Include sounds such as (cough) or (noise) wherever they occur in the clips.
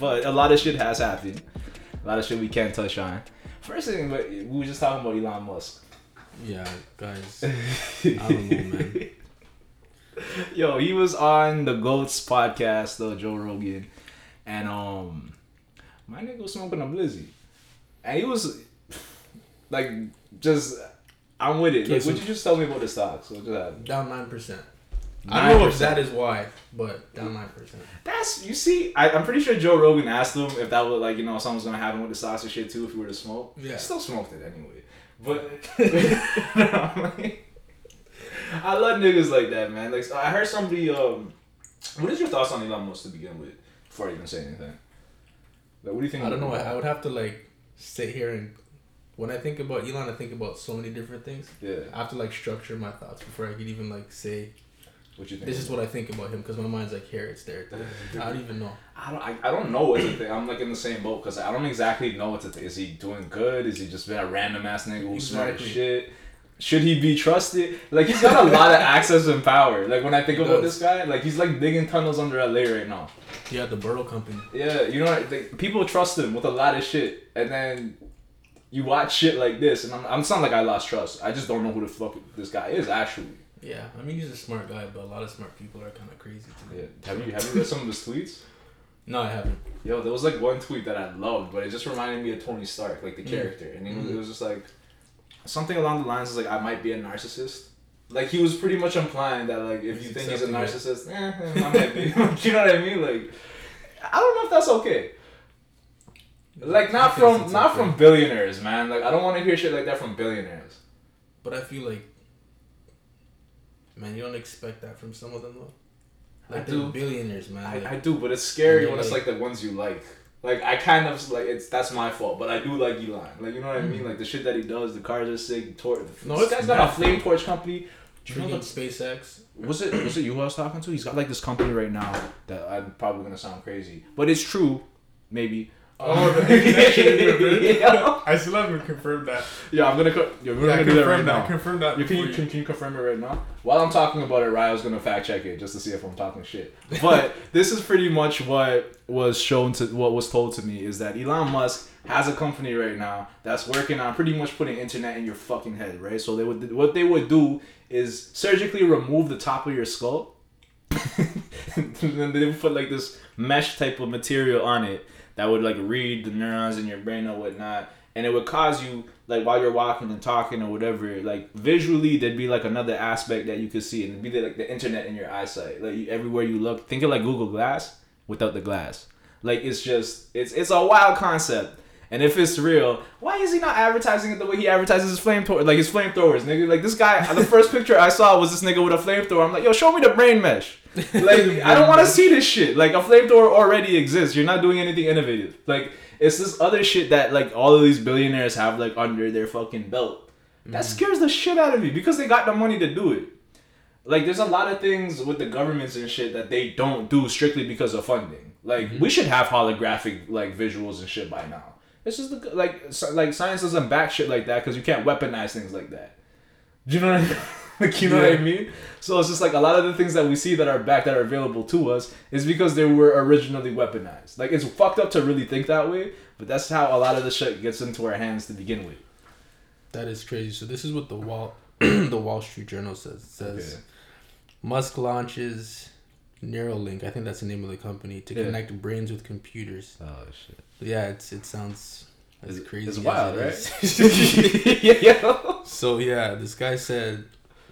but a lot of shit has happened. A lot of shit we can't touch on. First thing, but we were just talking about Elon Musk. Yeah, guys. (laughs) I don't know, man. Yo, he was on the Goats podcast, though Joe Rogan, and um, my nigga was smoking a blizzy, and he was like, just I'm with it. Like, would you just tell me about the stocks? What just happened? Down nine percent. I don't know if that is why, but down nine percent. That's you see. I, I'm pretty sure Joe Rogan asked him if that was like you know something's gonna happen with the and shit too if he were to smoke. Yeah. He still smoked it anyway. But (laughs) I love niggas like that, man. Like I heard somebody. Um, what is your thoughts on Elon Musk to begin with? Before I even say anything, like what do you think? I don't know. I, I would have to like sit here and when I think about Elon, I think about so many different things. Yeah. I have to like structure my thoughts before I could even like say What you think? this is what I think about him because my mind's like here, it's there. I don't even know. I don't. I, I don't know what to think. I'm like in the same boat because I don't exactly know what to think. Is he doing good? Is he just been a random ass nigga who's smart as shit? Should he be trusted? Like he's got a lot of access and power. Like when I think He about does. this guy, like he's like digging tunnels under LA right now. Yeah, the Burrow company. Yeah, you know, like, people trust him with a lot of shit, and then you watch shit like this, and I'm, I'm it's not like I lost trust. I just don't know who the fuck this guy is actually. Yeah, I mean he's a smart guy, but a lot of smart people are kind of crazy to me. Yeah. Have you have you read some of his tweets? No, I haven't. Yo, there was like one tweet that I loved, but it just reminded me of Tony Stark, like the Mm. character, and it was, Mhm. it was just like something along the lines of like I might be a narcissist. Like he was pretty much implying that like if He's you think he's a accepting it. narcissist, eh, eh, I might be. (laughs) (laughs) you know what I mean? Like I don't know if that's okay. Like not from not okay. from billionaires, man. Like I don't want to hear shit like that from billionaires. But I feel like, man, you don't expect that from some of them though. Like I they're do. billionaires, man. I, Like, I do, but it's scary when then, it's like- like the ones you like. Like I kind of like it's that's my fault, but I do like Elon. Like you know what I Mm. mean? Like the shit that he does, the cars are sick. Tor- No, this guy's got a flame torch company. You know freaking the- SpaceX. was it was it you who I was talking to? He's got like this company right now that I'm probably gonna sound crazy, but it's true. Maybe. Oh, the connection (laughs) yeah. I still haven't confirmed that. yeah, I'm gonna. Co- yeah, we're Yeah, gonna do that right confirm now. that. Confirm that. You can, you, can, can you confirm it right now? While I'm talking about it, Ryo's gonna fact check it just to see if I'm talking shit. But (laughs) this is pretty much what was shown to what was told to me is that Elon Musk has a company right now that's working on pretty much putting internet in your fucking head, right? So they would what they would do is surgically remove the top of your skull. and (laughs) then they would put like this mesh type of material on it that would like read the neurons in your brain or whatnot and it would cause you like while you're walking and talking or whatever like visually there'd be like another aspect that you could see and it'd be like the internet in your eyesight like you, everywhere you look. Think of like google glass without the glass. Like it's just it's it's a wild concept and if it's real, why is he not advertising it the way he advertises his flamethrower, like his flamethrowers, nigga? Like this guy, the first (laughs) picture I saw was this nigga with a flamethrower. I'm like, yo, show me the brain mesh. (laughs) Like, I don't want to see this shit. Like, a flamethrower already exists. You're not doing anything innovative. Like, it's this other shit that like all of these billionaires have like under their fucking belt. That mm. scares the shit out of me because they got the money to do it. Like, there's a lot of things with the governments and shit that they don't do strictly because of funding. Like, mm-hmm. we should have holographic like visuals and shit by now. It's just the, like so, like science doesn't back shit like that because you can't weaponize things like that. Do you know what I mean? (laughs) like you know what I mean? So it's just like a lot of the things that we see that are back that are available to us is because they were originally weaponized. Like it's fucked up to really think that way, but that's how a lot of the shit gets into our hands to begin with. That is crazy. So this is what the Wall (clears throat) the Wall Street Journal says. It says Okay. Musk launches Neuralink. I think that's the name of the company to Yeah. connect brains with computers. Oh shit! Yeah, it's it sounds as It's- crazy. it's as wild, it right? is. (laughs) (laughs) yeah, yeah. so yeah, this guy said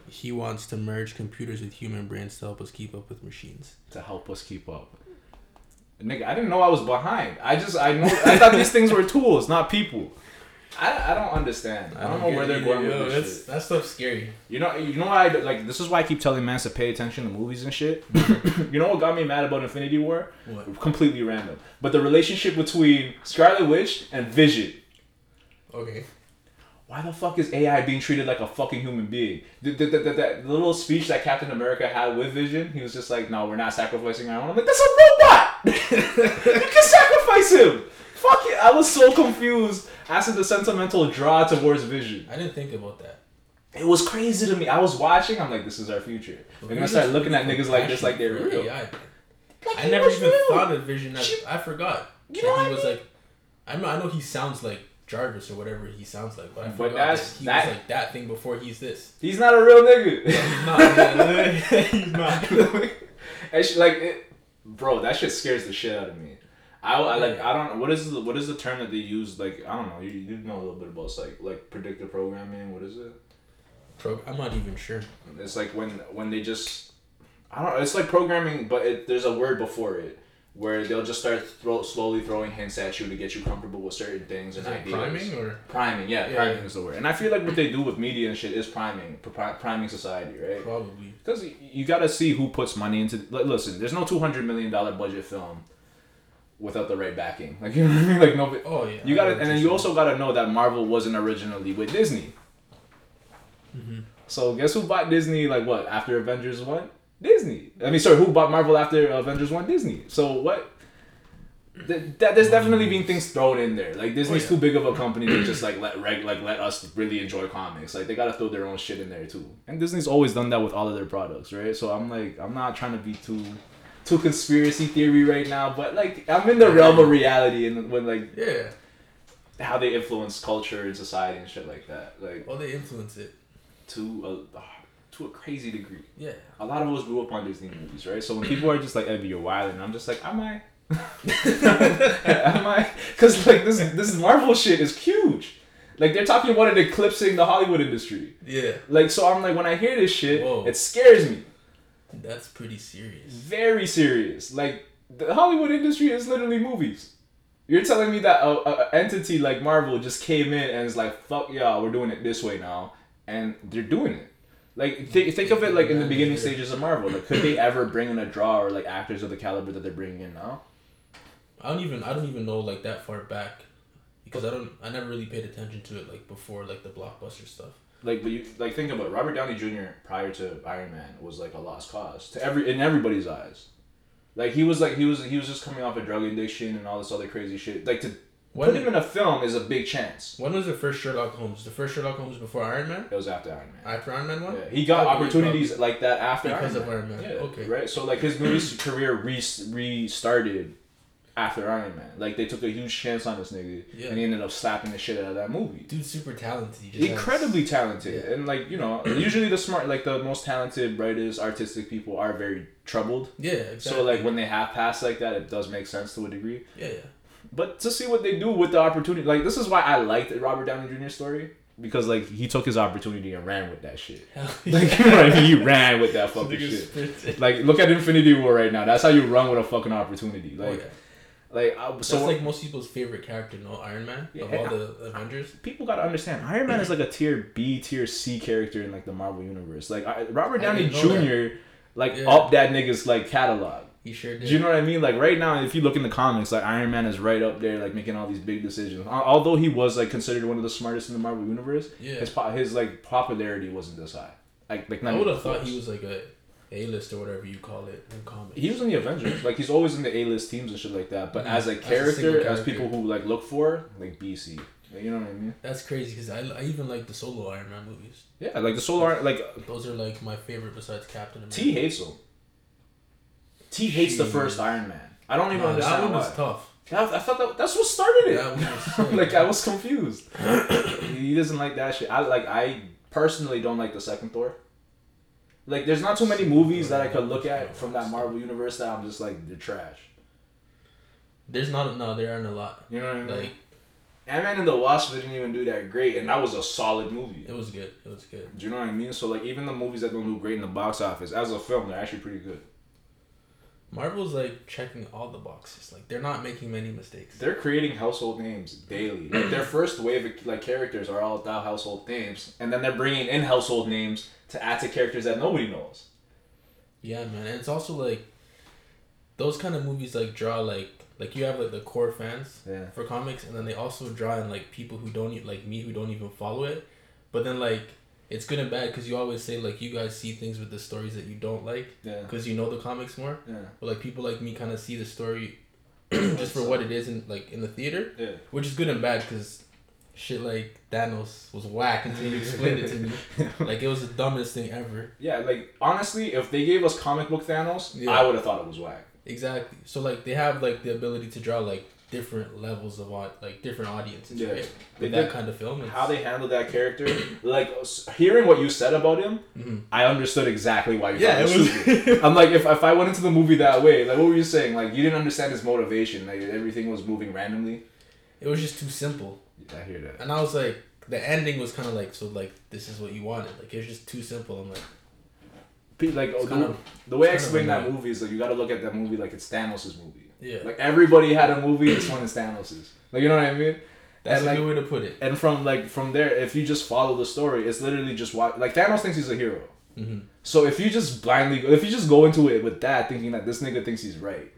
he wants to merge computers with human brains to help us keep up with machines. To help us keep up. Nigga, I didn't know I was behind. I just I know I thought these things were tools, not people. I, I don't understand. I don't know where they're going with this shit. That stuff's scary. You know, you know why? I, like this is why I keep telling mans to pay attention to movies and shit. (laughs) you know what got me mad about Infinity War? What? Completely random, but the relationship between Scarlet Witch and Vision. Okay. Why the fuck is AI being treated like a fucking human being? The, the, the, the, the little speech that Captain America had with Vision, he was just like, "No, we're not sacrificing our own." I'm like, "That's a robot. (laughs) you can sacrifice him." Fuck it. I was so confused as to the sentimental draw towards Vision. I didn't think about that. It was crazy to me. I was watching. I'm like, this is our future. We're gonna start looking at niggas like this, like they're For real. AI. Like, I he never was even real. thought of Vision as. She- I forgot. You know he what I was mean? like. I know, I know he sounds like Jarvis or whatever he sounds like, but I But forgot that's- that he that- was like that thing before he's this. He's not a real nigga. (laughs) (laughs) (laughs) He's not. man. he's not. and she, like, it, bro, that shit scares the shit out of me. I, I like I don't what is the what is the term that they use like I don't know you, you know a little bit about like like predictive programming what is it Pro- I'm not even sure. It's like when when they just I don't know. It's like programming, but it, there's a word before it where they'll just start throw, slowly throwing hints at you to get you comfortable with certain things and Is ideas. priming or? Priming, yeah, Yeah. priming is the word. And I feel like what they do with media and shit is priming, pri- priming society, right? Probably. Because you got to see who puts money into. Like, listen, there's no two hundred million dollar budget film without the right backing. (laughs) Like you know what I mean? Like no. Oh yeah. You got to, and then you also got to know that Marvel wasn't originally with Disney. Mhm. So guess who bought Disney? Like what after Avengers one? Disney. I mean, sorry, who bought Marvel after Avengers one? Disney. So what? Th- that there's definitely been things thrown in there. Like Disney's Oh, yeah. too big of a company to just like let reg like let us really enjoy comics. Like they gotta throw their own shit in there too. And Disney's always done that with all of their products, right? So I'm like, I'm not trying to be too too conspiracy theory right now, but like I'm in the realm of reality and when like Yeah. how they influence culture and society and shit like that. Like Well, they influence it. to a to a crazy degree. Yeah. A lot of us grew up on Disney movies, right? So when people are just like, "Ebby, you're wild," and I'm just like, "Am I? (laughs) (laughs) Am I?" Because like this this Marvel shit is huge. Like they're talking about it eclipsing the Hollywood industry. Yeah. Like so, I'm like, when I hear this shit, Whoa. it scares me. That's pretty serious. Very serious. Like the Hollywood industry is literally movies. You're telling me that a, a entity like Marvel just came in and is like, "Fuck y'all, we're doing it this way now," and they're doing it. Like think, think of it like in the beginning stages of Marvel. Like could they ever bring in a draw or like actors of the caliber that they're bringing in now? I don't even I don't even know like that far back because I don't I never really paid attention to it like before like the blockbuster stuff. Like but you like think about it, Robert Downey Jr. prior to Iron Man was like a lost cause to every in everybody's eyes. Like he was like he was he was just coming off a drug addiction and all this other crazy shit. Like to When, put him in a film is a big chance. when was the first Sherlock Holmes? The first Sherlock Holmes before Iron Man? It was after Iron Man. After Iron Man one? Yeah, he got Okay, opportunities like that after Because Iron of Man. Iron Man. Yeah, Okay. Right. So like his movie career re- restarted after Iron Man. Like they took a huge chance on this nigga, Yeah. and he ended up slapping the shit out of that movie. Dude's super talented. Just has- Incredibly talented, Yeah. and like you know, (clears throat) usually the smart, like the most talented, brightest, artistic people are very troubled. Yeah, exactly. So like when they have passed like that, it does make sense to a degree. Yeah, yeah. But to see what they do with the opportunity, like this is why I liked Robert Downey Jr. story because like he took his opportunity and ran with that shit. Hell (laughs) Like you know what I mean? He ran with that (laughs) fucking shit. sprinted. Like look at Infinity War right now. That's how you run with a fucking opportunity. Oh, Like yeah. Like That's so like most people's favorite character, no Iron Man Yeah, of all and the Avengers. people gotta understand Iron Man is like a tier B, tier C character in like the Marvel universe. Like I, Robert Downey didn't know Jr. like Yeah. up that nigga's like catalog. He sure Do you know what I mean? Like right now, if you look in the comics, like Iron Man is right up there, like making all these big decisions. Although he was like considered one of the smartest in the Marvel universe, Yeah. his his like popularity wasn't this high. Like like I would have thought he was like a A list or whatever you call it in comics. He was in the Avengers. Like he's always in the A list teams and shit like that. But Mhm. as a As a character, as people who like look for, like BC. Like, you know what I mean? That's crazy because I, I even like the solo Iron Man movies. Yeah, like the Solar like Those are like my favorite besides Captain America. T hates him. T hates the first Iron Man. I don't even that understand one why. was tough. I, I thought that that's what started it. That one was (laughs) so like I was confused. (coughs) he doesn't like that shit. I like I personally don't like the second Thor. Like there's not too many movies that I could look at from that Marvel universe that I'm just like they're trash. There's not no, there aren't a lot. You know what I mean? Like Ant Man and the Wasp didn't even do that great, and that was a solid movie. it was good. It was good. Do you know what I mean? So like even the movies that don't do great in the box office, as a film, they're actually pretty good. Marvel's like checking all the boxes. Like they're not making many mistakes. They're creating household names daily. Like their (clears throat) first wave of like characters are all about household names, and then they're bringing in household names to add to characters that nobody knows. Yeah, man. And it's also like those kind of movies like draw like like you have like the core fans Yeah. for comics, and then they also draw in like people who don't like me who don't even follow it. But then like it's good and bad because you always say like you guys see things with the stories that you don't like Yeah. because you know the comics more. Yeah. But like people like me kind of see the story (clears throat) just for what it is in like in the theater, Yeah. which is good and bad because shit like Thanos was whack until you explained it to me. (laughs) Like it was the dumbest thing ever. Yeah, like honestly, if they gave us comic book Thanos, Yeah. I would have thought it was whack. Exactly. So like they have like the ability to draw like different levels of like different audiences, Yeah. right? With that did- kind of film. How they handled that character, like hearing what you said about him, Mhm. I understood exactly why you Yeah, thought it was- (laughs) I'm like, if, if I went into the movie that way, like, what were you saying? Like, you didn't understand his motivation. Like, everything was moving randomly. It was just too simple, I hear that. and I was like, the ending was kind of like, so like this is what you wanted. Like it's just too simple. I'm like, Pe- Like, oh, the, kind of- the way I it's kind of explain that annoying. movie is like, you got to look at that movie like it's Thanos' movie. yeah, Like, everybody had a movie. This one is Thanos'. Like, you know what I mean? that's and, a like- good way to put it. And from like from there, if you just follow the story, it's literally just why like Thanos thinks he's a hero. hmm So if you just blindly, if you just go into it with that, thinking that this nigga thinks he's right,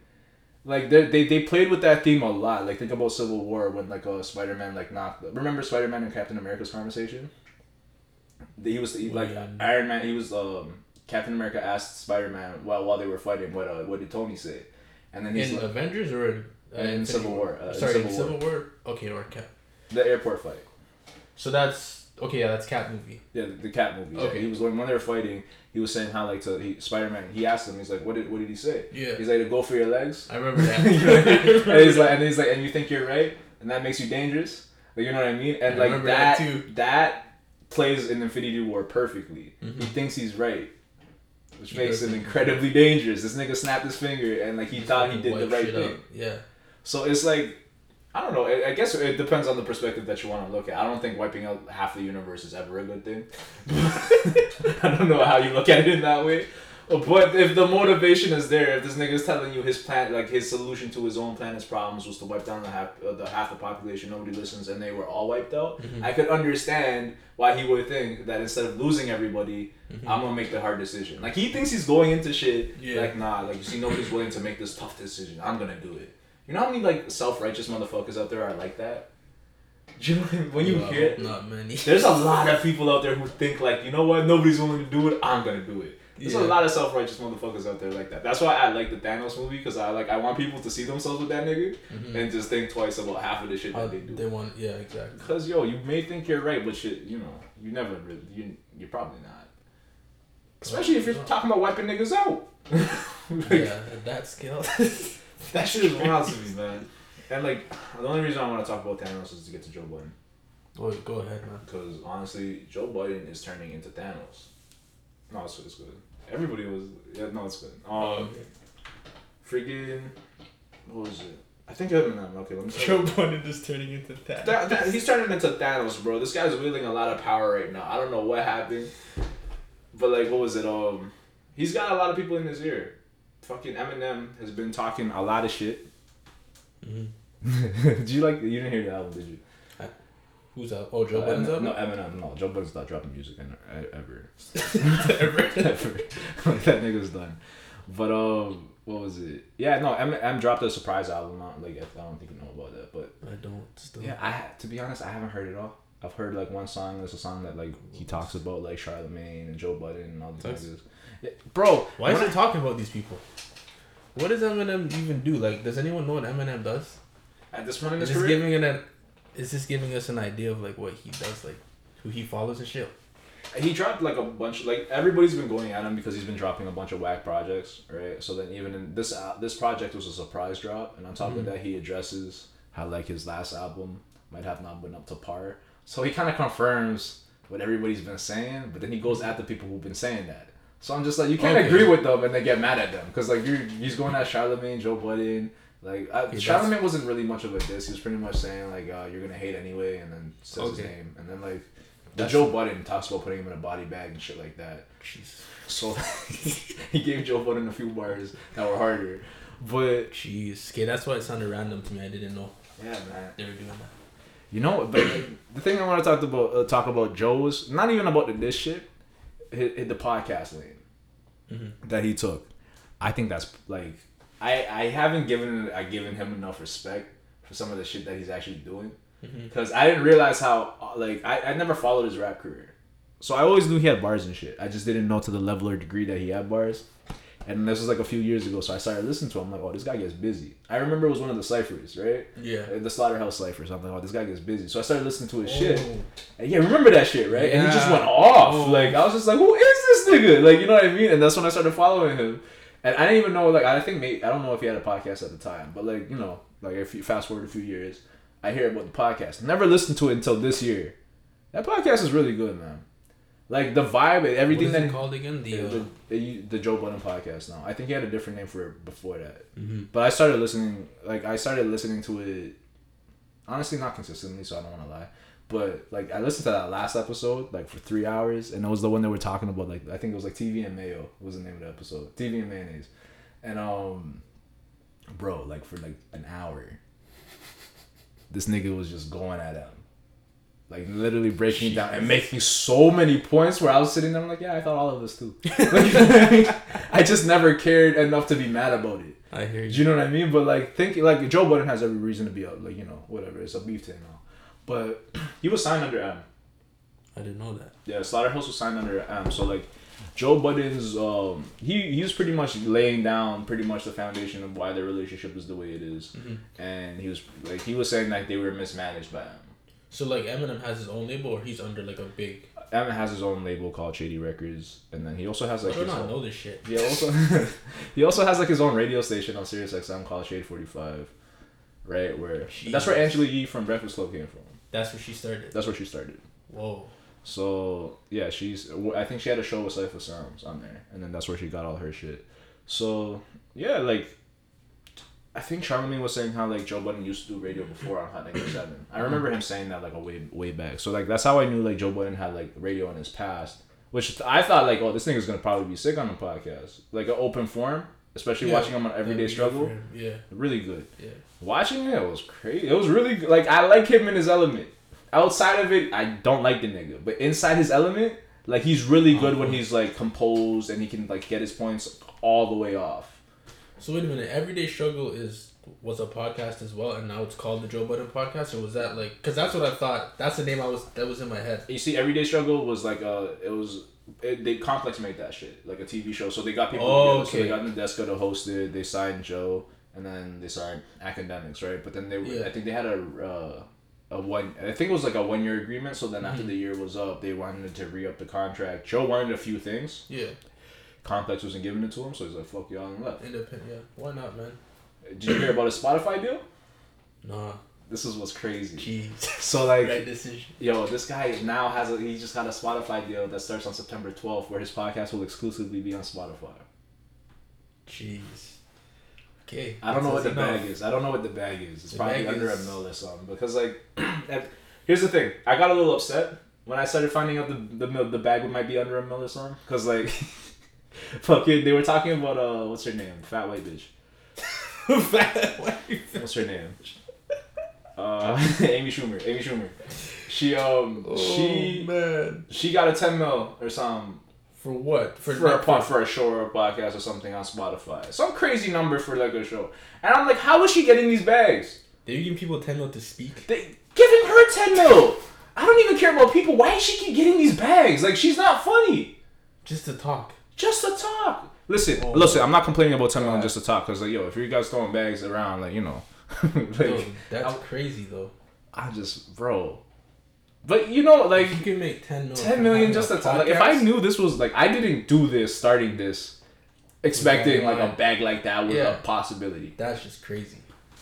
like they they they played with that theme a lot. Like think about Civil War when like uh, Spider Man like knocked. Remember Spider Man and Captain America's conversation? He was he, like When- Iron Man. He was um Captain America asked Spider Man while while they were fighting what uh, what did Tony say, and then he's In like, Avengers or in, uh, In Civil War, uh, Sorry, in Civil Civil War. Okay, or Cap. the airport fight. So that's okay. Yeah, that's cat movie. Yeah, the, the cat movie. Okay. Okay. he was when when they were fighting. He was saying how like to he, Spider Man. He asked him. He's like, what did what did he say? Yeah, He's like to go for your legs. I remember that. (laughs) and he's like, and he's like, and you think you're right, and that makes you dangerous. Like you know what I mean? And I like that, that that plays in Infinity War perfectly. He Mhm. thinks he's right, which He makes him incredibly dangerous. This nigga snapped his finger, and like he thought he did the right thing. up. Yeah. So it's like. I don't know. I guess it depends on the perspective that you want to look at. I don't think wiping out half the universe is ever a good thing. (laughs) I don't know how you look at it in that way. But if the motivation is there, if this nigga's telling you his plan, like his solution to his own planet's problems was to wipe down the half, uh, the half the population, nobody listens, and they were all wiped out, Mhm. I could understand why he would think that instead of losing everybody, Mhm. I'm gonna make the hard decision. Like he thinks he's going into shit. Yeah. Like nah, like you see, nobody's willing to make this tough decision. I'm gonna do it. You know how many like self righteous motherfuckers out there are like that? You know what I mean? when you I hear hope not many. there's a lot of people out there who think like, you know what, nobody's willing to do it, I'm gonna do it. There's Yeah. a lot of self righteous motherfuckers out there like that. That's why I like the Thanos movie because I like I want people to see themselves with that nigga Mhm. and just think twice about half of the shit that they do. they want, yeah, exactly. Because yo, you may think you're right, but shit, you know, you never really, you you're probably not. Especially if you're talking about wiping niggas out. Like, (laughs) yeah, at that scale. (laughs) (laughs) That shit is wild to me, man. And like, the only reason I want to talk about Thanos is to get to Joe Biden. oh, go ahead, man. Because honestly, Joe Biden is turning into Thanos. No, it's, good. it's good. Everybody was. Yeah, no, it's good. Um, freaking. What was it? I think Eminem. Okay, let me. (laughs) Joe Budden is turning into that. That, that, he's turning into Thanos, bro. This guy's wielding a lot of power right now. I don't know what happened, but like, what was it? Um, he's got a lot of people in his ear. Fucking Eminem has been talking a lot of shit. Mm-hmm. (laughs) did you like? You didn't hear the album, did you? Who's that? Oh, Joe Uh, Budden's up? No, Eminem. No, Joe Budden's not dropping music in, e- ever. (laughs) (laughs) Ever. ever. like that nigga's done. But um, what was it? Yeah, no, M, M dropped a surprise album. Like I don't think you know about that, but I don't still. yeah, I to be honest, I haven't heard it all. I've heard like one song. There's a song that like he talks about like Charlemagne and Joe Budden and all these niggas. Yeah, bro, Why is when he talking about these people? What does Eminem even do? Like, does anyone know what Eminem does? At this point in Is his this career, giving an, is this giving us an idea of like what he does, like who he follows and shit? he dropped like a bunch. Like everybody's been going at him because he's been dropping a bunch of whack projects, right? So then even in this uh, this project was a surprise drop, and on top of Mhm. that, he addresses how like his last album might have not been up to par. So he kind of confirms what everybody's been saying, but then he goes at the people who've been saying that. So I'm just like, you can't Okay. agree with them and they get mad at them because like you're he's going at Charlemagne, Joe Budden. Like I, Charlemagne wasn't really much of a diss. He was pretty much saying like uh, you're gonna hate anyway, and then says his name, and then like the That's- Joe Budden talks about putting him in a body bag and shit like that. Jeez. So (laughs) he gave Joe Budden a few bars that were harder, but Jeez. Okay, that's why it sounded random to me. I didn't know yeah, man. they were doing that. You know, but the thing I want to talk about uh, talk about Joe's not even about the this shit, hit, hit the podcast lane Mm-hmm. that he took. I think that's like I I haven't given I given him enough respect for some of the shit that he's actually doing Mm-hmm. because I didn't realize how like I, I never followed his rap career, so I always knew he had bars and shit. I just didn't know to the level or degree that he had bars. And this was like a few years ago, so I started listening to him. I'm like, oh, this guy gets busy. I remember it was one of the ciphers, right? Yeah. Uh, The Slaughterhouse ciphers. I'm like, oh, this guy gets busy. So I started listening to his Oh. shit. And yeah, remember that shit, right? And he just went off. Oh. Like I was just like, who is this nigga? Like you know what I mean? And that's when I started following him. And I didn't even know. Like I think maybe I don't know if he had a podcast at the time, but like you know, like if you fast forward a few years, I hear about the podcast. Never listened to it until this year. That podcast is really good, man. Like the vibe and everything what is that it called again? The, the, uh, the, the Joe Budden podcast now. I think he had a different name for it before that. mhm. But I started listening, like I started listening to it, honestly not consistently, so I don't want to lie. But like I listened to that last episode like for three hours, and it was the one that we're talking about. Like I think it was like TV and Mayo was the name of the episode. TV and mayonnaise, and um, bro, like for like an hour, (laughs) this nigga was just going at him. Like literally breaking down and making so many points where I was sitting there, I'm like, yeah, I thought all of this too. Like, (laughs) (laughs) I just never cared enough to be mad about it. I hear you. Do you. know what I mean? But like thinking like Joe Budden has every reason to be up, like, you know, whatever. It's a beef thing now. But (clears throat) he was signed under M. I didn't know that. Yeah, Slaughterhouse was signed under M. So like Joe Budden's um he he was pretty much laying down pretty much the foundation of why their relationship is the way it is. Mhm. And he was like he was saying like they were mismanaged by M. So like Eminem has his own label, or he's under like a big. Eminem has his own label called Shady Records, and then he also has like I do not own, know this shit. He also (laughs) he also has like his own radio station on Sirius XM called Shade Forty Five, right? Where that's where. Angela Yee from Breakfast Club came from. That's where she started. That's where she started. Whoa. So yeah, she's. I think she had a show with Cipha Sounds on there, and then that's where she got all her shit. So yeah, like. I think Charlemagne was saying how like Joe Budden used to do radio before on Hot 97. I remember him saying that like a way way back. So like that's how I knew like Joe Budden had like radio in his past. Which I thought like, oh, this thing is gonna probably be sick on the podcast, like an open forum, especially Yeah, watching him on Everyday Struggle. Yeah. Really good. Yeah. Watching it was crazy. It was really good. like I like him in his element. Outside of it, I don't like the nigga. But inside his element, like he's really good when uh-huh. he's like composed and he can like get his points all the way off. So wait a minute. Everyday Struggle is was a podcast as well, and now it's called the Joe Budden Podcast, or was that like? Because that's what I thought. That's the name I was that was in my head. You see, Everyday Struggle was like uh it was it, they complex made that shit like a TV show. So they got people. Oh, together. So they got Nadeska to host it. They signed Joe, and then they signed Akademiks, right? But then they Yeah. I think they had a. Uh, a one, I think it was like a one year agreement. So then Mm-hmm. after the year was up, they wanted to re up the contract. Joe wanted a few things. Yeah. Complex wasn't giving it to him, so he's like, "Fuck y'all," and left. Independent. Yeah. Why not, man? Did you hear about a Spotify deal? Nah. This is what's crazy. Jeez. (laughs) So like, right decision. yo, this guy now has a he just got a Spotify deal that starts on September twelfth, where his podcast will exclusively be on Spotify. Jeez. Okay. I don't know what the enough. bag is. I don't know what the bag is. It's The probably under is- a mil or something. Because like, (clears throat) here's the thing. I got a little upset when I started finding out the the the bag might be under a mil or something. Cause like, (laughs) (laughs) fucking, they were talking about uh, what's her name? Fat white bitch. (laughs) Fat white. What's her name? Uh, (laughs) Amy Schumer. Amy Schumer. She um she Oh, man. she got a ten mil or something For what? For, for a pod, for a show or a podcast or something on Spotify. Some crazy number for like a show. And I'm like, how is she getting these bags? They're giving people ten mil to speak. They giving her ten mil. I don't even care about people. Why does she keep getting these bags? Like she's not funny. Just to talk. Just to talk. Listen, Oh. listen. I'm not complaining about ten million just to talk. Cause like, yo, if you guys throwing bags around, like you know, (laughs) like Yo, that's crazy though. I just, bro. But you know, like you can make ten mil. 10 from million just to talk. Like if I knew this was like I didn't do this starting this expecting Yeah, like a bag like that was Yeah. a possibility. That's just crazy.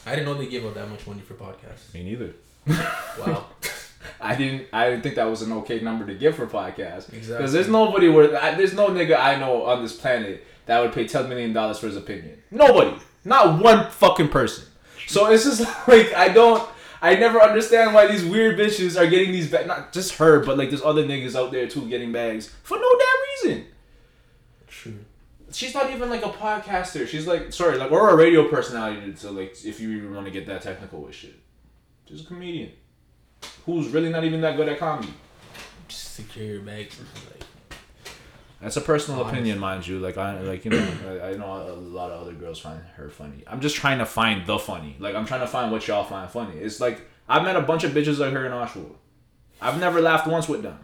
I didn't know they gave out that much money for podcasts. Me neither. Wow. (laughs) I didn't. I didn't think that was an okay number to give for podcast. Exactly. Because there's nobody where I, there's no nigga I know on this planet that would pay ten million dollars for his opinion. Nobody. Not one fucking person. So it's just (laughs) like I don't. I never understand why these weird bitches are getting these bags. Not just her, but like there's other niggas out there too getting bags for no damn reason. True. She's not even like a podcaster. She's like sorry, like or a radio personality. So like if you even want to get that technical with shit, just a comedian who's really not even that good at comedy. Just secure your bags. Like, That's a personal Honest. opinion, mind you. Like I like you know I, I know a lot of other girls find her funny. I'm just trying to find the funny. Like I'm trying to find what y'all find funny. It's like I've met a bunch of bitches like her in Oshawa. I've never laughed once with them.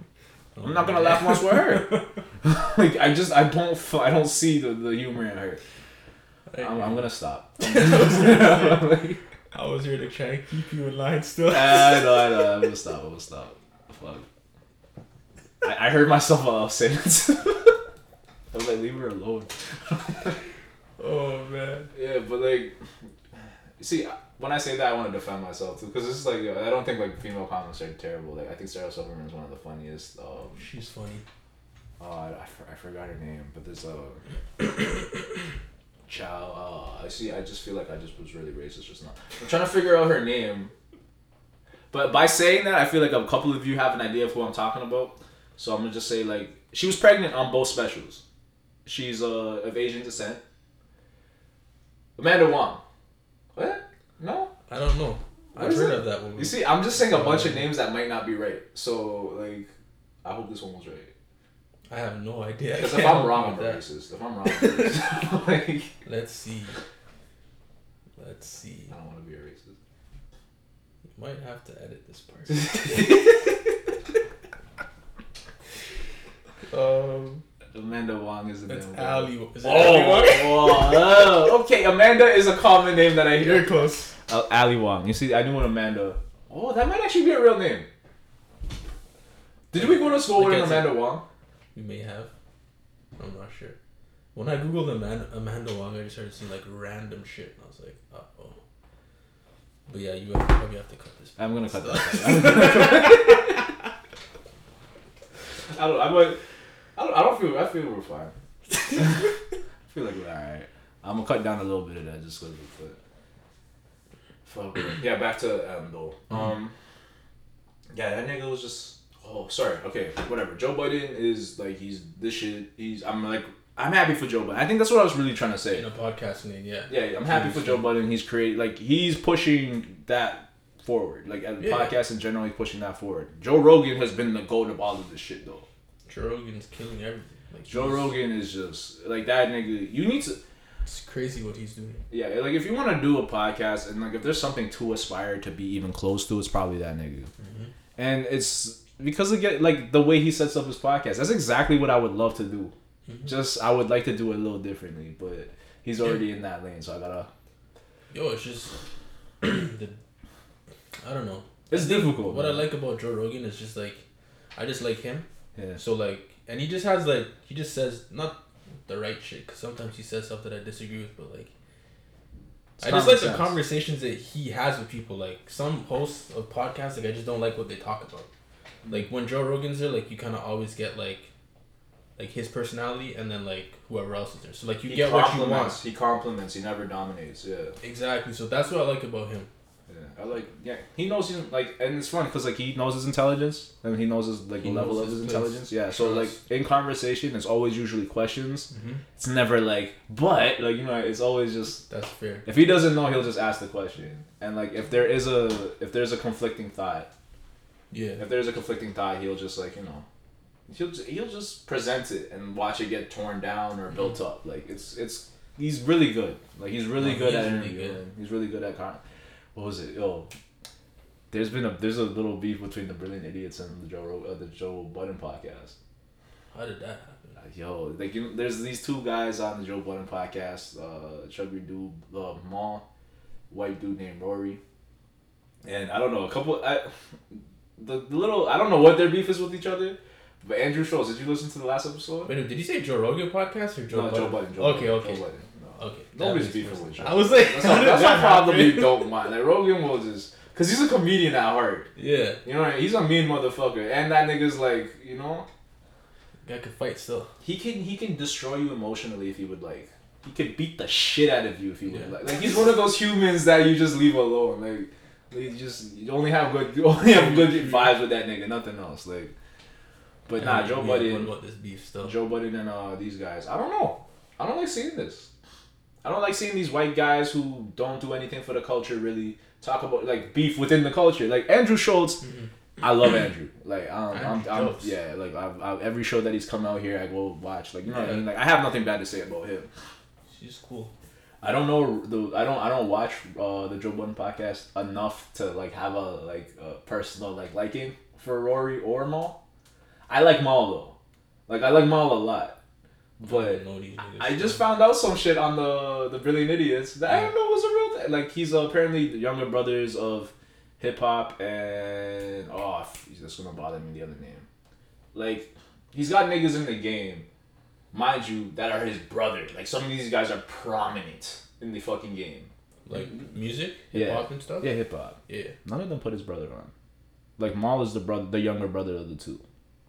I'm not gonna laugh once with her. (laughs) like I just I don't I don't see the, the humor in her. I'm, I'm gonna stop. (laughs) (laughs) I was here to try and keep you in line still. I know, I know. I'm gonna stop. I'm gonna stop. Fuck. I, I heard myself while I was saying it. I was like, leave her alone. (laughs) Oh man. Yeah, but like, see, when I say that, I want to defend myself too, because this is like, I don't think like female comics are terrible. Like, I think Sarah Silverman is one of the funniest. Um, She's funny. oh, I, I, I forgot her name, but there's a. Chow. Uh, I see. I just feel like I just was really racist just now. I'm trying to figure out her name. But by saying that, I feel like a couple of you have an idea of who I'm talking about. So I'm gonna just say like she was pregnant on both specials. She's uh, of Asian descent. Amanda Wong. What? No. I don't know. What I've heard it? of that woman. You see, I'm just saying a bunch of names that might not be right. So like, I hope this one was right. I have no idea. Because if I'm wrong, I'm that. (laughs) racist. If I'm wrong, I'm racist. (laughs) like, Let's see. Let's see. I don't want to be a racist. You might have to edit this part. (laughs) um, Amanda Wong is the it's name. Ali. Is it Oh, Ali Wong? okay. Amanda is a common name that I hear. You're close. Uh, Ali Wong. You see, I knew an Amanda. Oh, that might actually be a real name. Did we go to school with an it's Amanda Wong? We may have. I'm not sure. When I googled Amanda, Amanda Wong, I just started seeing like random shit, and I was like, uh oh. But yeah, you have- probably have to cut this. I'm gonna cut Stuff. that. (laughs) I don't. I would. I don't. I don't feel. I feel we're fine. (laughs) I feel like we're all right. I'm gonna cut down a little bit of that just because of the. Fuck. Yeah, back to um though. Um. Yeah, that nigga was just. Oh, sorry. Okay, whatever. Joe Biden is like he's this shit. He's. I'm like. I'm happy for Joe Biden. I think that's what I was really trying to say. In a podcast name, yeah. Yeah, I'm happy for Joe Budden. He's creating like he's pushing that forward. Like as a Yeah. podcast in general, he's pushing that forward. Joe Rogan has been the goat of all of this shit though. Joe Rogan's killing everything. Like Joe Rogan is just like that nigga. You need to It's crazy what he's doing. yeah, like if you want to do a podcast and like if there's something to aspire to be even close to, it's probably that nigga. Mm-hmm. And it's because of get like the way he sets up his podcast. That's exactly what I would love to do. Mm-hmm. Just I would like to do it a little differently, but he's already in that lane, so I gotta. Yo, it's just (clears throat) the. I don't know. It's difficult. What I like about Joe Rogan is just like, I just like him. Yeah. So like, and he just has like, he just says not the right shit because sometimes he says stuff that I disagree with, but like, It's I just like the conversations that he has with people. Like some hosts of podcasts, like I just don't like what they talk about. Like when Joe Rogan's there, like you kind of always get like, like his personality and then like whoever else is there. So like you He get what you want. He compliments. He never dominates. Yeah. Exactly. So that's what I like about him. Yeah. I like. Yeah. He knows he's like, and it's fun because like he knows his intelligence and he knows his like He level of his his intelligence. Yeah. So like in conversation, it's always usually questions. Mm-hmm. It's never like, but like you know, it's always just That's fair. if he doesn't know, he'll just ask the question. And like if there is a if there's a conflicting thought, Yeah. if there's a conflicting thought, he'll just like you know. He'll, he'll just present it and watch it get torn down or built Mm-hmm. up. Like it's it's he's really good. Like he's really good he's at really interviewing. good. He's really good at con. What was it? Yo, there's been a there's a little beef between the Brilliant Idiots and the Joe uh, the Joe Budden podcast. How did that happen? Uh, Yo, like you know, there's these two guys on the Joe Budden podcast. Uh, chubby dude, uh, Ma, white dude named Rory, and I don't know a couple. I, the, the little I don't know what their beef is with each other, but Andrew Schulz. Did you listen to the last episode? Wait, did you say Joe Rogan podcast or Joe no, Budden? Joe Budden. Joe okay, Budden, okay, Joe Budden. No. okay. Nobody's beefing with. Joe. I was like, That's how not, that's that (laughs) not probably happen? don't mind. Like Rogan will just, cause he's a comedian at heart. Yeah, You know, what I mean? he's a mean motherfucker, and that nigga's like, you know, guy could fight still. he can he can destroy you emotionally if he would like. He could beat the shit out of you if he would like. Like he's (laughs) one of those humans that you just leave alone. Like you just you only have good you only have good vibes with that nigga, nothing else. Like, but nah, Joe we Budden. What about this beef still? Joe Budden and uh, these guys. I don't know. I don't like seeing this. I don't like seeing these white guys who don't do anything for the culture really talk about like beef within the culture. Like Andrew Schulz, I love Andrew. Like um, I'm, I'm yeah. Like I've, i every show that he's come out here, I go watch. Like you know what I mean. Like I have nothing bad to say about him. She's cool. I don't know the I don't I don't watch uh, the Joe Budden podcast enough to like have a like a personal like liking for Rory or Mal. I like Mal though. Like I like Mal a lot. But these. I just found out some shit on the the Brilliant Idiots that I don't know was a real thing. Like he's uh, apparently the younger brothers of hip hop and oh, that's gonna bother me the other name. Like he's got niggas in the game, mind you, that are his brother. Like some of these guys are prominent in the fucking game. like music, hip hop and stuff. Yeah, hip hop. Yeah. None of them put his brother on. Like Mal is the brother, the younger brother of the two.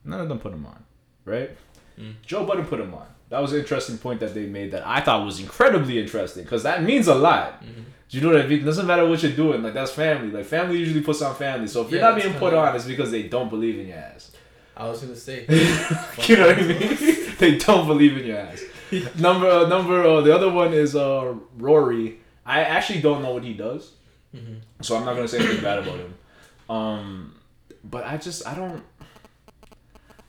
None of them put him on, right? Mm. Joe Budden put him on. That was an interesting point that they made that I thought was incredibly interesting because that means a lot. Mhm. Do you know what I mean? Doesn't matter what you're doing. Like that's family. Like family usually puts on family. So if you're not being put on, it's because they don't believe in your ass. I was gonna say. (laughs) you know what I mean? (laughs) they don't believe in your ass. (laughs) Number uh, number uh, the other one is uh Rory. I actually don't know what he does. Mhm. So I'm not gonna say anything bad about him. Um, but I just I don't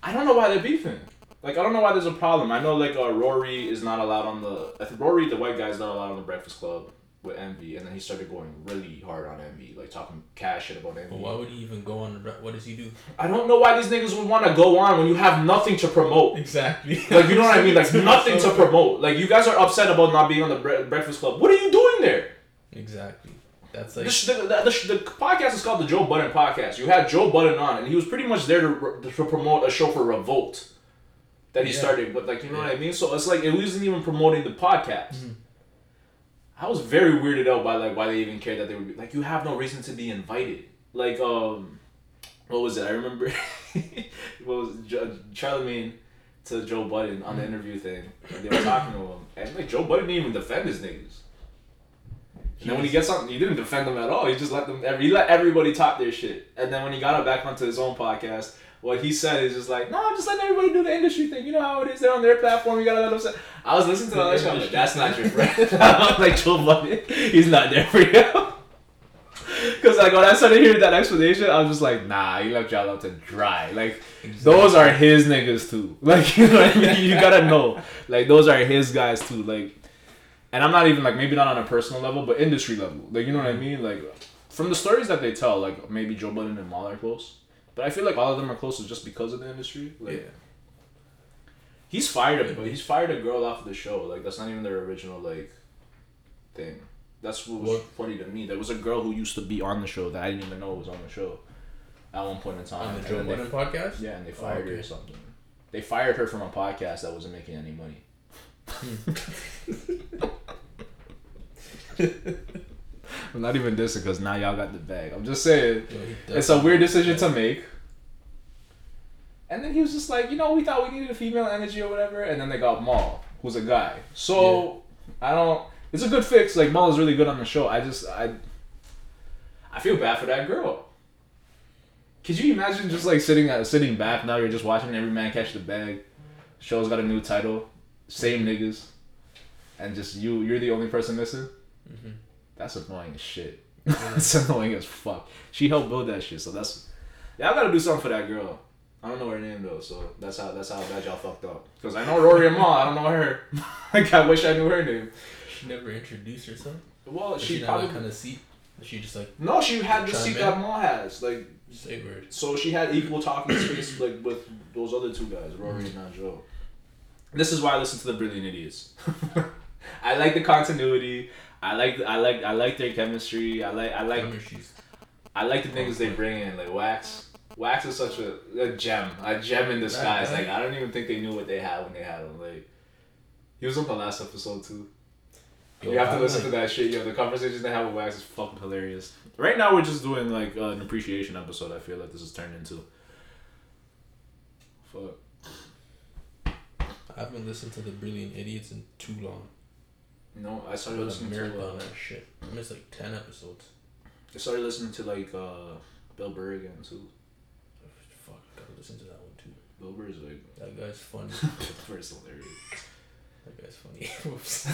I don't know why they're beefing. Like I don't know why there's a problem. I know like uh, Rory is not allowed on the I think Rory the white guy is not allowed on the Breakfast Club with Envy, and then he started going really hard on Envy, like talking cash shit about Envy. But why would he even go on the? What does he do? I don't know why these niggas would want to go on when you have nothing to promote. Exactly. (laughs) Like you know what I mean? Like (laughs) nothing to promote. Like you guys are upset about not being on the Bre- Breakfast Club. What are you doing there? Exactly. That's like. the, the, the, the podcast is called the Joe Budden Podcast. You had Joe Budden on, and he was pretty much there to, to promote a show for Revolt that he Yeah. started. But like, you know what I mean? So it's like it wasn't even promoting the podcast. Mhm. I was very weirded out by like why they even cared that they would be like you have no reason to be invited. Like um, what was it? I remember (laughs) what was? Jo- Charlemagne to Joe Budden on the Mm-hmm. interview thing. They were talking to him, and like Joe Budden didn't even defend his niggas. And then when he gets something, he didn't defend them at all. He just let them. He let everybody talk their shit. And then when he got it back onto his own podcast, what he said is just like, "No, I'm just letting everybody do the industry thing. You know how it is. They're on their platform. You gotta let them say." I was listening to that show. I'm like, "That's not your friend." (laughs) I'm like Joe Budden. He's not there for you. (laughs) Cause like when I started hearing that explanation, I was just like, "Nah, he left y'all out to dry." Like those are his niggas too. (laughs) Like you know what I mean? You gotta know. Like those are his guys too. Like and I'm not even like maybe not on a personal level, but industry level. Like you know what I mean? Like from the stories that they tell, like maybe Joe Budden and are close. But I feel like all of them are closer just because of the industry. Like yeah. he's fired a but he's fired a girl off of the show. Like that's not even their original like thing. That's what was What? funny to me. There was a girl who used to be on the show that I didn't even know was on the show at one point in time. On the Joe Budden podcast. yeah, and they Oh, fired her or something. They fired her from a podcast that wasn't making any money. Hmm. (laughs) (laughs) I'm not even dissing because now y'all got the bag. I'm just saying it's a weird decision to make. And then he was just like, you know, we thought we needed a female energy or whatever, and then they got Mal, who's a guy. So I don't. It's a good fix. Like Mal is really good on the show. I just I. I feel bad for that girl. Could you imagine just like sitting at sitting back now? You're just watching every man catch the bag. Show's got a new title, same niggas, and just you. You're the only person missing. Mhm. That's annoying as shit. (laughs) that's annoying as fuck. She helped build that shit, so that's. yeah. I gotta do something for that girl. I don't know her name though, so that's how that's how bad y'all fucked up. Cause I know Rory and Ma, I don't know her. (laughs) like I wish I knew her name. She never introduced herself. Well, Was she she probably kind of seat. Was She just like no, she had the seat in? that Ma has. Like say word. so, she had equal talking space like with those other two guys, Rory and not Joe. Mm-hmm. This is why I listen to the Brilliant Idiots. (laughs) I like the continuity. I like I like I like their chemistry. I like I like Remember she's I like the niggas they bring in, like Wax. Wax is such a, a gem, a gem in disguise. That- Like I don't even think they knew what they had when they had him. Like he was on the last episode too. Yo, you have to listen like- to that shit. Yo, the conversations they have with Wax is fucking hilarious. Right now we're just doing like uh, an appreciation episode. I feel like this is turned into. Fuck. I haven't listened to the Brilliant Idiots in too long. No, I started listening to. Uh, that shit. I missed like ten episodes. I started listening to like uh, Bill Burr again too. Fuck, gotta listen to that one too. Bill Burr's like That guy's funny. (laughs) Burr's hilarious. that guy's funny. (laughs) Whoops.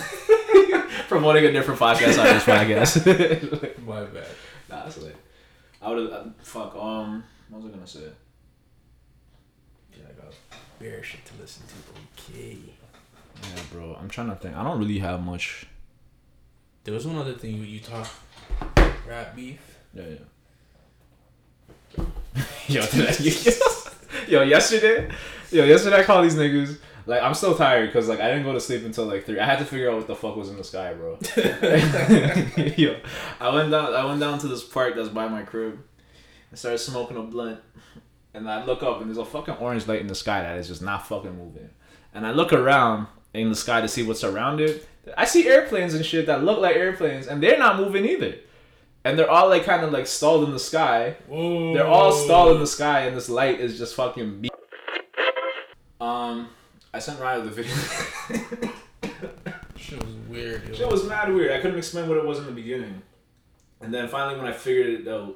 (laughs) Promoting a different podcast on this podcast. My bad. Nah, that's lit. I would have. Fuck. Um, what was I gonna say? Yeah, I got bare shit to listen to. Okay. Yeah, bro. I'm trying to think. I don't really have much. There was one other thing you, you talked. Rat beef. Yeah, yeah. (laughs) yo, (laughs) (laughs) yo, yesterday, yo, yesterday I called these niggas. Like I'm still tired because like I didn't go to sleep until like three. I had to figure out what the fuck was in the sky, bro. yo, I went down. I went down to this park that's by my crib. and started smoking a blunt, and I look up and there's a fucking orange light in the sky that is just not fucking moving. And I look around in the sky to see what's around it. I see airplanes and shit that look like airplanes, and they're not moving either. And they're all like kind of like stalled in the sky. Whoa. They're all stalled in the sky, and this light is just fucking. Be- um, I sent Ryan the video. Shit was weird. Yo. Shit was mad weird. I couldn't explain what it was in the beginning, and then finally when I figured it out,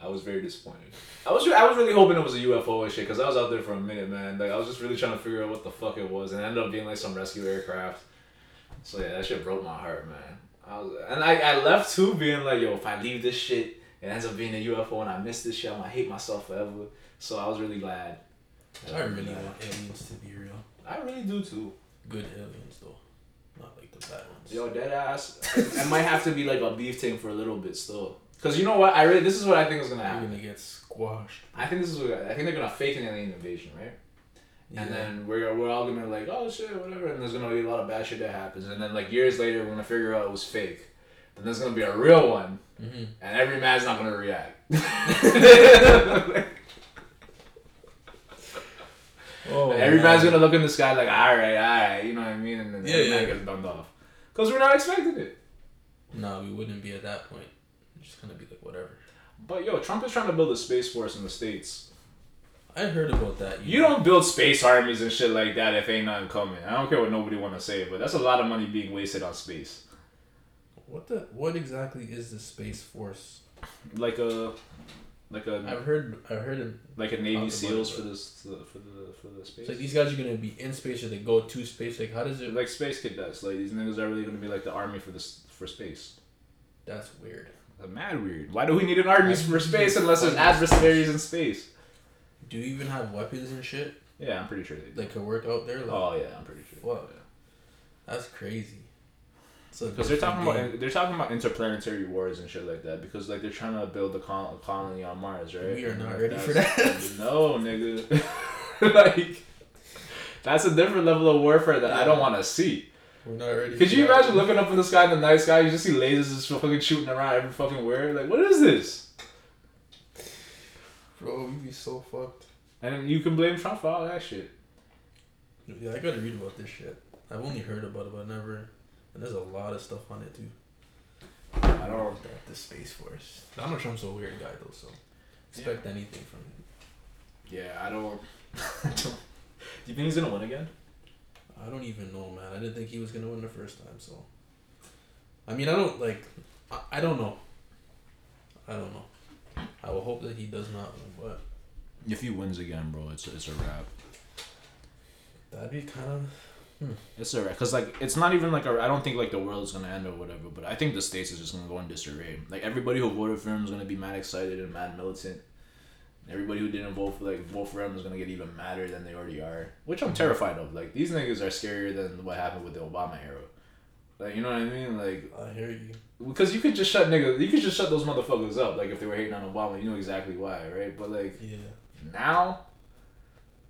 I was very disappointed. I was I was really hoping it was a UFO and shit because I was out there for a minute, man. Like I was just really trying to figure out what the fuck it was, and it ended up being like some rescue aircraft. So yeah, that shit broke my heart, man. I was, and I, I left too, being like, yo, if I leave this shit, it ends up being a UFO, and I miss this shit, I'm gonna hate myself forever. So I was really glad. I really want aliens to be real. I really do too. Good aliens though, not like the bad ones. Yo, dead ass. I might have to be like a beef tank for a little bit still. Cause you know what? I really this is what I think is gonna You're happen. gonna get squashed. I think this is what I think they're gonna fake an alien invasion, right? And then we're we're all gonna be like, oh shit, whatever, and there's gonna be a lot of bad shit that happens, and then like years later we're gonna figure out it was fake. Then there's gonna be a real one, hmm and every man's not gonna react. (laughs) (laughs) Oh, And every man's gonna look in the sky like, all right, all right, you know what I mean, and then Yeah, every man yeah. gets dumped off. Cause we're not expecting it. No, we wouldn't be at that point. It's just gonna be like whatever. But yo, Trump is trying to build a space force in the states. I heard about that. You don't build space armies and shit like that if ain't nothing coming. I don't care what nobody want to say, but that's a lot of money being wasted on space. What the? What exactly is the space force? Like a, like a, I've heard. I've heard it. like a Navy SEAls for this for the for the space. It's like these guys are gonna be in space or they go to space. Like how does it? like space cadets. Like these niggas are really gonna be like the army for this for space. That's weird. Mad weird. Why do we need an army for space unless there's adversaries in space? Do you even have weapons and shit Yeah, I'm pretty sure they do. that could work out there? Like, Oh yeah, I'm pretty sure. Fuck. That's crazy. So Because they're talking about they're talking about interplanetary wars and shit like that because like they're trying to build a, col- a colony on Mars, right? We are not like, ready for that. (laughs) No, nigga. (laughs) like that's a different level of warfare that I don't want to see. We're not ready. Could for you that. imagine looking up in the sky in the night sky? You just see lasers just fucking shooting around every fucking where. Like, what is this? Bro, we'd be so fucked. And you can blame Trump for all that shit. Yeah, I gotta read about this shit. I've only heard about it, but never. And there's a lot of stuff on it too. I don't. The, the space force. Donald Trump's a weird guy though, so expect anything from him. Yeah, I don't. (laughs) Do you think he's gonna win again? I don't even know, man. I didn't think he was gonna win the first time, so. I mean, I don't like. I, I don't know. I don't know. I will hope that he does not win, but If he wins again, bro, it's it's a wrap. that'd be kind of. Hmm. It's a wrap. Cause like it's not even like a. I don't think like the world is gonna end or whatever. But I think the states is just gonna go in disarray. Like everybody who voted for him is gonna be mad excited and mad militant. Everybody who didn't vote for like vote for him is gonna get even madder than they already are, which I'm terrified of. Like these niggas are scarier than what happened with the Obama era. Like you know what I mean? Like I hear you. because you could just shut niggas, you could just shut those motherfuckers up. Like if they were hating on Obama, you know exactly why, right? But like Yeah. now,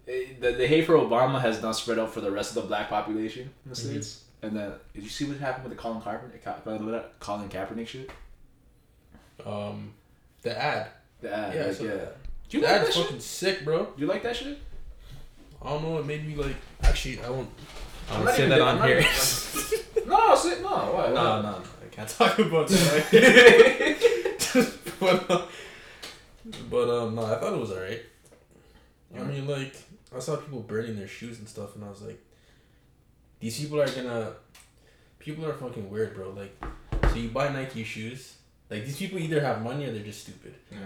it, the the hate for Obama has not spread out for the rest of the black population in the Mhm. states. And then did you see what happened with the Colin Kaepernick, Colin Kaepernick shit? Um, the ad. The ad, yeah, like, yeah. that. Do you like that ad's shit? fucking sick, bro. Do you like that shit? I don't know. It made me like. Actually, I won't. I won't say that on here. (laughs) No, sit, no, what? no, no, no. I can't (laughs) talk about that. (laughs) but, uh, but um, no, I thought it was alright. I mean, like, I saw people burning their shoes and stuff, and I was like, these people are gonna. People are fucking weird, bro. Like, so you buy Nike shoes. Like, these people either have money or they're just stupid. Yeah.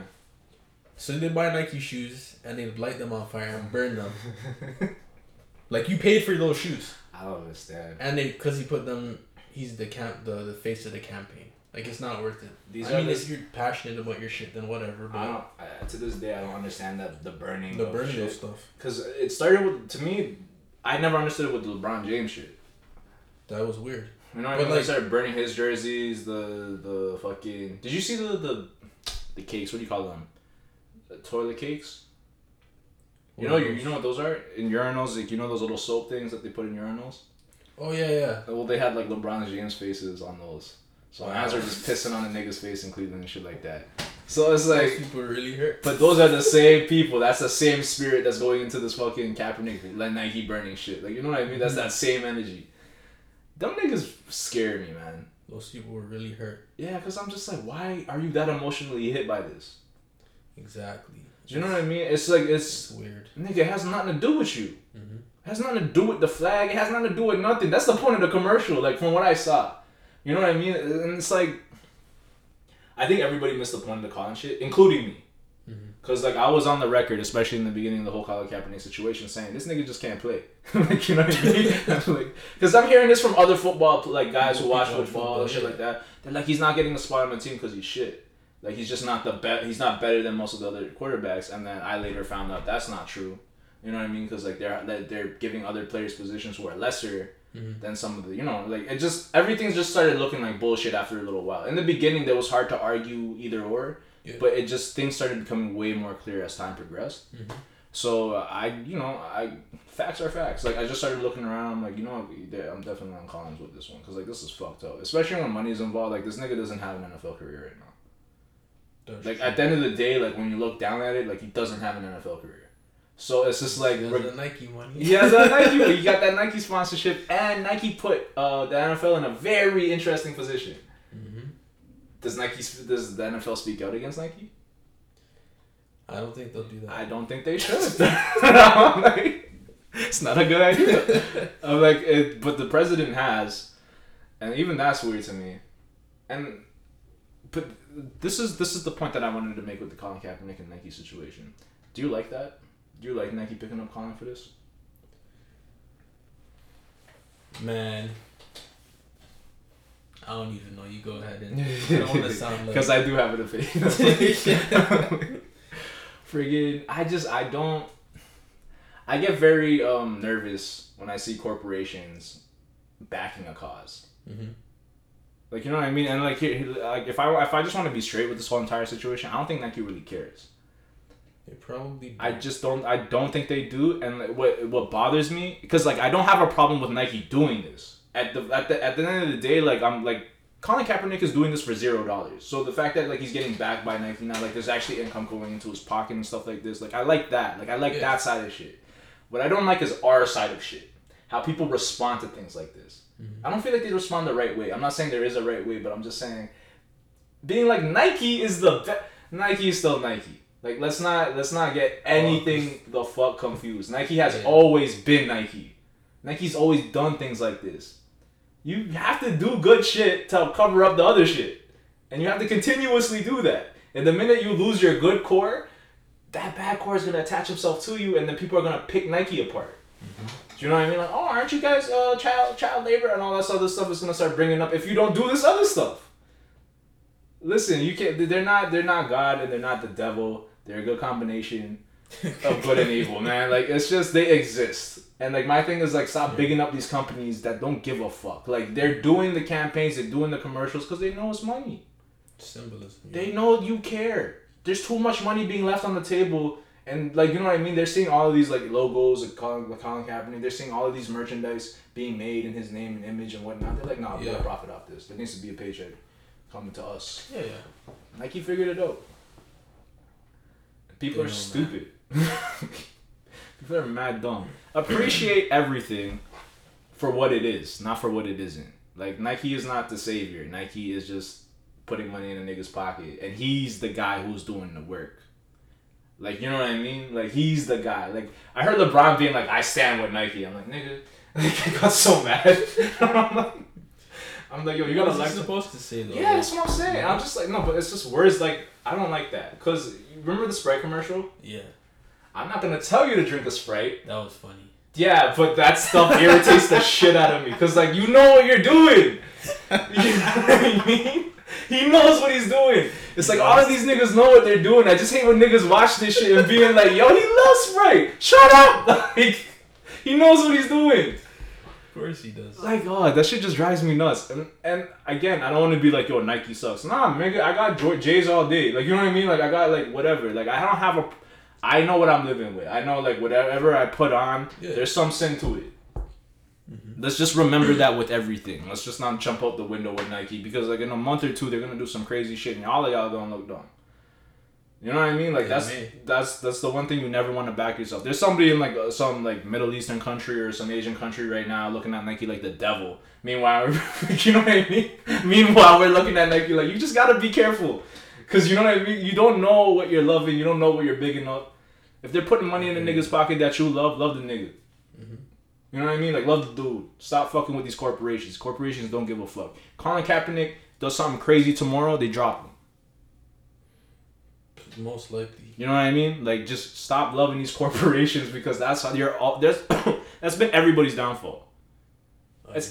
So they buy Nike shoes and they light them on fire and burn them. (laughs) like you paid for those shoes, I don't understand. and they because he put them. He's the camp the, the face of the campaign. Like it's not worth it. These I mean, the- if you're passionate about your shit, then whatever. I But don't, I, to this day, I don't understand that the burning. the burning shit. of stuff Because it started with, to me, I never understood it with the LeBron James shit. that was weird. You know what I mean? like- they started burning his jerseys, the the fucking. Did you see the the, the cakes? What do you call them? Toilet cakes. You know, you, you know what those are in urinals. Like you know those little soap things that they put in urinals. Oh yeah, yeah. Well, they had like LeBron James faces on those. So Wow. fans are just pissing on a nigga's face in Cleveland and shit like that. (laughs) So it's like, Those people really hurt. but those are the same people. That's the same spirit that's going into this fucking Kaepernick, like Nike burning shit. Like you know what I mean? That's mm-hmm. that same energy. Them niggas scare me, man. Those people were really hurt. Yeah, because I'm just like, why are you that emotionally hit by this? Exactly. Do you know what I mean? It's like it's It's weird. nigga, it has nothing to do with you. Mm-hmm. It has nothing to do with the flag. It has nothing to do with nothing. That's the point of the commercial. Like from what I saw, you know what I mean? And it's like, I think everybody missed the point of the Colin shit, including me. Mhm. Cause like I was on the record, especially in the beginning of the whole Colin Kaepernick situation, saying this nigga just can't play. (laughs) like you know what I mean? (laughs) (laughs) Like, cause I'm hearing this from other football like guys who watch football football, and shit yeah. like that. They're like he's not getting a spot on the team because he's shit. Like he's just not the best. He's not better than most of the other quarterbacks. And then I later found out that's not true. You know what I mean? Because like they're they're giving other players positions who are lesser Mhm. than some of the you know like it just everything's just started looking like bullshit after a little while. In the beginning, that was hard to argue either or, Yeah. but it just things started becoming way more clear as time progressed. Mhm. So uh, I you know I facts are facts. Like I just started looking around. I'm like you know yeah, I'm definitely on Collins with this one because like this is fucked up. Especially when money's involved. Like this nigga doesn't have an NFL career right now. That's Like true. at the end of the day, like when you look down at it, like he doesn't have an NFL career. So it's just like reg- the Nike money. yeah, that Nike. (laughs) You got that Nike sponsorship, and Nike put uh, the NFL in a very interesting position. hmm Does Nike? Does the NFL speak out against Nike? I don't think they'll do that. I don't think they should. (laughs) Like, it's not a good idea. (laughs) I'm like, it, but the president has, and even that's weird to me. And, but this is this is the point that I wanted to make with the Colin Kaepernick and Nike situation. Do you like that? Do you like Nike picking up Colin for this? Man. I don't even know. You go ahead and (laughs) I want to like Because I do have an opinion. (laughs) Friggin', I just I don't. I get very um nervous when I see corporations backing a cause. Mhm. Like you know what I mean, and like, like if I if I just want to be straight with this whole entire situation, I don't think Nike really cares. They probably. I don't. just don't. I don't think they do. And like, what what bothers me because like I don't have a problem with Nike doing this. At the at the at the end of the day, like I'm like Colin Kaepernick is doing this for zero dollars. So the fact that like he's getting backed by Nike now, like there's actually income going into his pocket and stuff like this. Like I like that. Like I like Yeah. that side of shit. What I don't like is our side of shit. How people respond to things like this. Mhm. I don't feel like they respond the right way. I'm not saying there is a right way, but I'm just saying being like Nike is the be- Nike is still Nike. Like let's not let's not get anything the fuck confused. Nike has Yeah. always been Nike. Nike's always done things like this. You have to do good shit to cover up the other shit. And you have to continuously do that. And the minute you lose your good core, that bad core is gonna attach himself to you and then people are gonna pick Nike apart. Do you know what I mean? Like, oh, aren't you guys uh, child child labor and all this other stuff is gonna start bringing up if you don't do this other stuff. Listen, you can't. They're not. They're not God and they're not the devil. They're a good combination (laughs) of good and evil, man. Like it's just they exist. And like my thing is like stop bigging up these companies that don't give a fuck. Like they're doing the campaigns, they're doing the commercials because they know it's money. Symbolism. They know you care. There's too much money being left on the table, and like you know what I mean. They're seeing all of these like logos, like Colin, like Colin Kaepernick. They're seeing all of these merchandise being made in his name and image and whatnot. They're like, nah, we Yeah. gotta profit off this. There needs to be a paycheck coming to us. Yeah, yeah. Nike figured it out. People They are stupid. (laughs) People are mad dumb. Appreciate (clears throat) everything for what it is, not for what it isn't. Like Nike is not the savior. Nike is just putting money in a nigga's pocket, and he's the guy who's doing the work. Like you know what I mean? Like he's the guy. Like I heard LeBron being like, "I stand with Nike." I'm like, nigga, (laughs) like, I got so mad. (laughs) I'm like, I'm like, yo, you gotta like supposed to say though? yeah, that's what I'm saying. I'm just like, no, but it's just words like, I don't like that. Because remember the Sprite commercial? Yeah, I'm not going to tell you to drink a Sprite. that was funny. Yeah, but that stuff irritates the shit out of me. Because, like, you know what you're doing. (laughs) You know what I mean? He knows what he's doing. It's like all of these niggas know what they're doing. I just hate when niggas watch this shit and being like, yo, he loves Sprite. Shut up. (laughs) Like, he knows what he's doing. Of course he does. Like, oh, that shit just drives me nuts. And and again, I don't want to be like, yo, Nike sucks. Nah, nigga, I got J's all day. Like, you know what I mean? Like, I got like whatever. Like, I don't have a. I know what I'm living with. I know like whatever I put on, Yeah. there's some sin to it. Mm-hmm. Let's just remember that with everything. Let's just not jump out the window with Nike because like in a month or two they're gonna do some crazy shit and all of y'all gonna look dumb. You know what I mean? Like Yeah, that's me. that's that's the one thing you never want to back yourself. There's somebody in like uh, some like Middle Eastern country or some Asian country right now looking at Nike like the devil. Meanwhile, (laughs) you know what I mean? Meanwhile, we're looking at Nike like you just gotta be careful, cause you know what I mean. You don't know what you're loving. You don't know what you're big enough. If they're putting money in the mm-hmm. nigga's pocket that you love, love the nigga. Mm-hmm. You know what I mean? Like love the dude. Stop fucking with these corporations. Corporations don't give a fuck. Colin Kaepernick does something crazy tomorrow, they drop him. Most likely. You know what I mean? Like just stop loving these (laughs) corporations because that's how you're all there's (coughs) that's been everybody's downfall.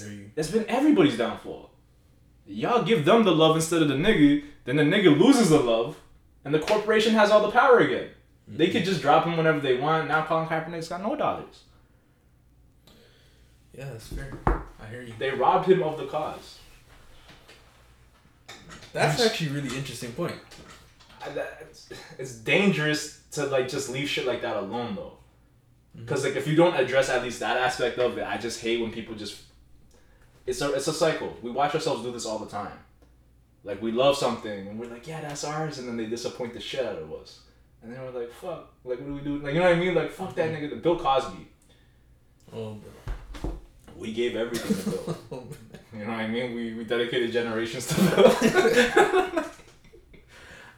Hear. That's been everybody's downfall. Y'all give them the love instead of the nigga, then the nigga loses the love, and the corporation has all the power again. They could mm-hmm. just drop him whenever they want. Now Colin Kaepernick's got no dollars. Yeah, that's fair. I hear you. They robbed him of the cause. That's actually a really interesting point. I- it's, it's dangerous to like just leave shit like that alone though. Mm-hmm. Because like if you don't address at least that aspect of it i just hate when people just it's a it's a cycle. We watch ourselves do this all the time. Like we love something and we're like yeah that's ours and then they disappoint the shit out of us. And then we're like fuck. Like what do we do? Like you know what i mean? Like fuck that mm-hmm. nigga bill cosby. Oh, we gave everything to bill. (laughs) You know what I mean? We, we dedicated generations to (laughs) Bill. (laughs)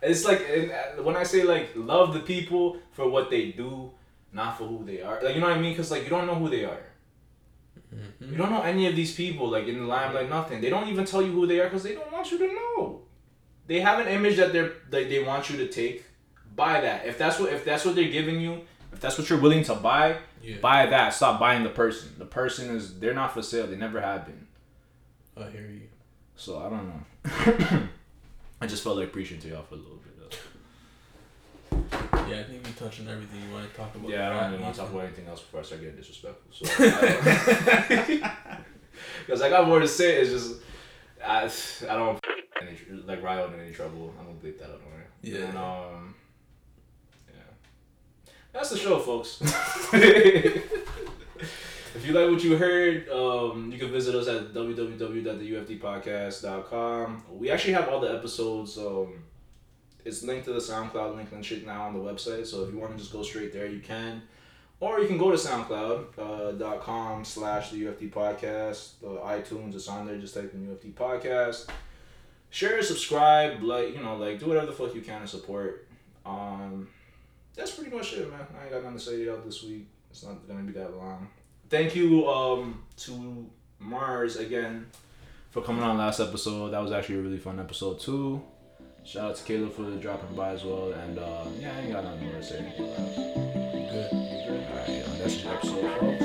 it's like uh, when I say like love the people for what they do, not for who they are. Like you know what I mean? Because like you don't know who they are. You don't know any of these people like in the limelight. Nothing. They don't even tell you who they are because they don't want you to know. They have an image that they're that they want you to take. Buy that. If that's what if that's what they're giving you, if that's what you're willing to buy, Yeah. buy that. Stop buying the person. The person is they're not for sale. They never have been. I hear you. So I don't know. (coughs) I just felt like preaching to y'all for a little bit. Though. Yeah, I think we touched on everything you want to talk about. Yeah, I don't really want to talk about anything else before I start getting disrespectful. So, (laughs) because I got more to say. It's just I, I don't like Ryo in any trouble. I'm gonna bleep that out nowhere. Yeah. And um, yeah, that's the show, folks. (laughs) If you like what you heard, um, you can visit us at www.theufdpodcast.com. We actually have all the episodes. Um, it's linked to the SoundCloud link and shit now on the website. So if you want to just go straight there, you can. Or you can go to SoundCloud.com uh, com slash the UFD podcast. The iTunes, it's on there. Just type in UFD podcast. Share, subscribe, like, you know, like, do whatever the fuck you can to support. Um, that's pretty much it, man. I ain't got nothing to say out this week. It's not gonna be that long. Thank you um to Mars again for coming on last episode. That was actually a really fun episode too. Shout out to Caleb for dropping by as well. And uh, yeah, I ain't got nothing more to say. Good. Alright, that's the episode.